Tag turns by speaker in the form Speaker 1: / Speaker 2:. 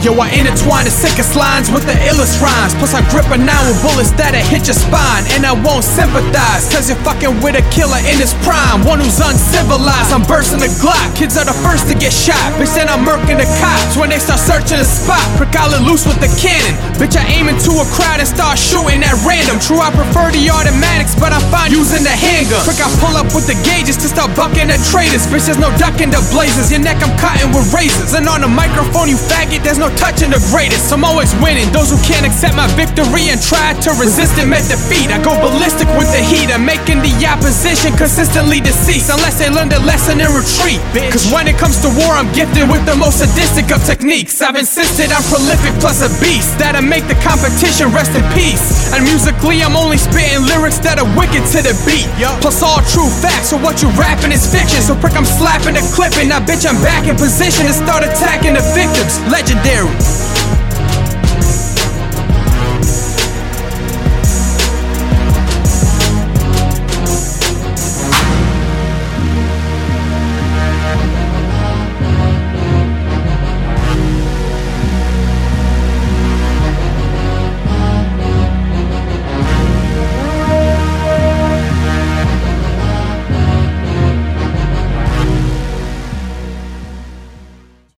Speaker 1: Yo, I intertwine the sickest lines with the illest rhymes. Plus, I grip a nine with bullets that'll hit your spine. And I won't sympathize, cause you're fucking with a killer in his prime. One who's uncivilized. I'm bursting the Glock. Kids are the first to get shot. Bitch, then I'm murking the cops when they start searching the spot. Prick all loose with the cannon. Bitch, I aim into a crowd and start shooting at random. True, I prefer the automatics, but I'm fine using the handgun. Quick, I pull up with the gauges to start bucking the traitors. Bitch, there's no ducking the blazers. Your neck, I'm cutting with razors. And on the microphone, you faggot, there's no touching the greatest. I'm always winning. Those who can't accept my victory and try to resist it met defeat. I go ballistic with the heat. I'm making the opposition consistently deceased. Unless they learn the lesson and retreat. Cause when it comes to war, I'm gifted with the most sadistic of techniques. I've insisted I'm prolific plus a beast. That'll make the competition rest in peace. And musically, I'm only spitting lyrics that are wicked to the beat. Plus all true facts. So what you rapping is fiction. So prick, I'm slapping the clip. And now, bitch, I'm back in position to start attacking the victims. Legendary.